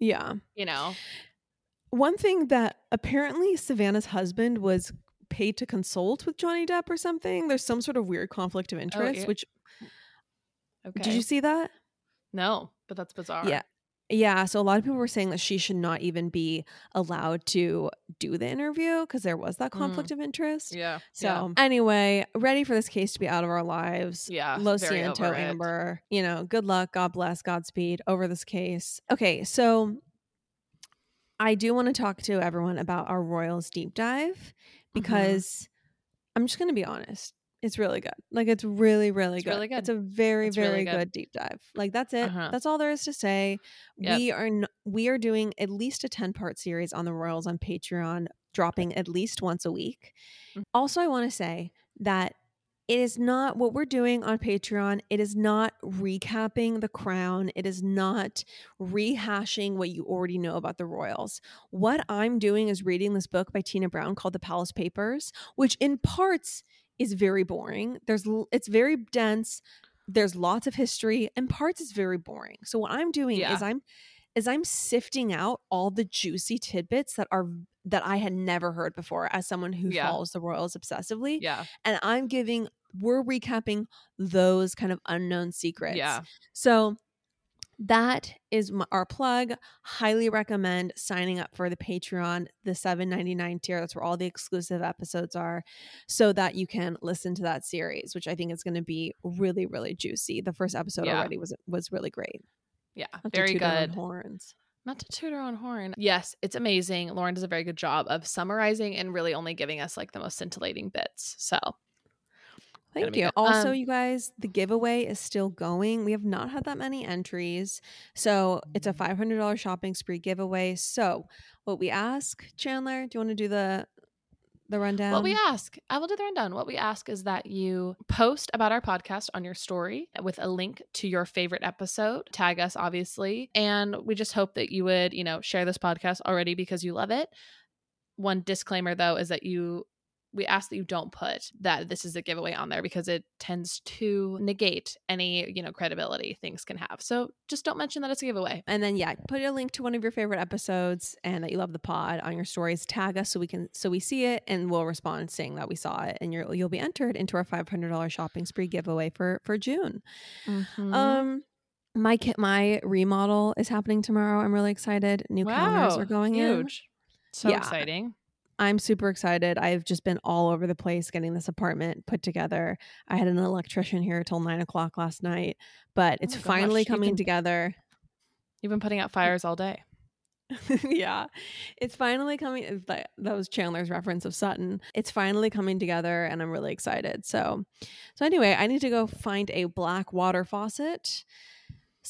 B: Yeah.
A: You know,
B: One thing that apparently Savannah's husband was paid to consult with Johnny Depp or something. There's some sort of weird conflict of oh, interest,
A: yeah.
B: which mm.
A: okay.
B: did you see that?
A: No, but that's bizarre.
B: Yeah. Yeah, so a lot of people were saying that she should not even be allowed to do the interview because there was that
A: Mm.
B: conflict of interest.
A: Yeah.
B: So anyway, ready for this case to be out of our lives.
A: Yeah,
B: Lo
A: very
B: Ciento,
A: it.
B: Amber. You know, good luck, God bless, Godspeed over this case. Okay, so I do want to talk to everyone about our Royals deep dive
A: Mm-hmm.
B: because I'm just gonna be honest. It's really good. Like it's really, really
A: It's
B: good.
A: really good.
B: It's a very,
A: It's
B: very
A: really
B: good.
A: good.
B: deep dive. Like that's it.
A: Uh-huh.
B: That's all there is to say.
A: Yep.
B: We are n- we are doing at least a 10 part series on the Royals on Patreon, dropping at least once a week.
A: Mhm.
B: Also, I want to say that it is not what we're doing on Patreon. It is not recapping the crown. It is not rehashing what you already know about the royals. What I'm doing is reading this book by Tina Brown called The Palace Papers, which in parts is very boring. There's it's very dense. There's lots of history and parts is very boring. So what I'm doing
A: Yeah.
B: is I'm is I'm sifting out all the juicy tidbits that are that I had never heard before as someone who
A: Yeah.
B: follows the royals obsessively
A: Yeah.
B: and I'm giving we're recapping those kind of unknown secrets.
A: Yeah.
B: So that is our plug. Highly recommend signing up for the Patreon, the seven ninety nine tier. That's where all the exclusive episodes are, so that you can listen to that series, which I think is going to be really, really juicy. The first episode
A: Yeah.
B: already was was really great.
A: Yeah.
B: Not
A: Very
B: toot our own
A: good.
B: Horns.
A: Not to toot our own horn. Yes, it's amazing. Lauren does a very good job of summarizing and really only giving us like the most scintillating bits. So
B: Thank you. Also,
A: Um,
B: you guys, the giveaway is still going. We have not had that many entries. So it's a $500 shopping spree giveaway. So what we ask, Chandler, do you want to do the the rundown?
A: What we ask, I will do the rundown. What we ask is that you post about our podcast on your story with a link to your favorite episode. Tag us, obviously. And we just hope that you would, you know, share this podcast already because you love it. One disclaimer, though, is that you, we ask that you don't put that this is a giveaway on there because it tends to negate any, you know, credibility things can have. So just don't mention that it's a giveaway.
B: and then yeah, put a link to one of your favorite episodes and that you love the pod on your stories. Tag us so we can so we see it and we'll respond saying that we saw it and you're you'll be entered into our $500 shopping spree giveaway for for June.
A: Mm-hmm.
B: Um my kit my remodel is happening tomorrow. I'm really excited. New counters are going in.
A: huge. So
B: Yeah.
A: exciting.
B: I'm super excited. I've just been all over the place getting this apartment put together. I had an electrician here till nine o'clock last night, but it's
A: Oh gosh,
B: finally
A: you've
B: coming
A: been-
B: together.
A: You've been putting out fires all day. [laughs]
B: yeah, it's finally coming. That was Chandler's reference of Sutton. It's finally coming together, and I'm really excited. So, so anyway, I need to go find a black water faucet.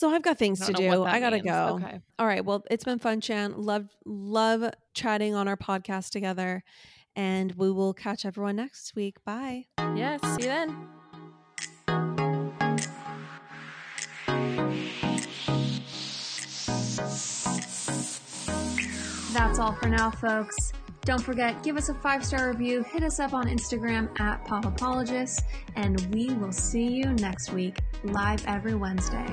B: So I've got things to
A: don't know
B: do.
A: what that
B: I gotta
A: means.
B: go.
A: Okay.
B: All right. Well, it's been fun, Chan. Love love chatting on our podcast together. And we will catch everyone next week. Bye.
A: Yes. See you then.
F: That's all for now, folks. Don't forget, give us a five star review, hit us up on Instagram at Pop Apologists, and we will see you next week, live every Wednesday.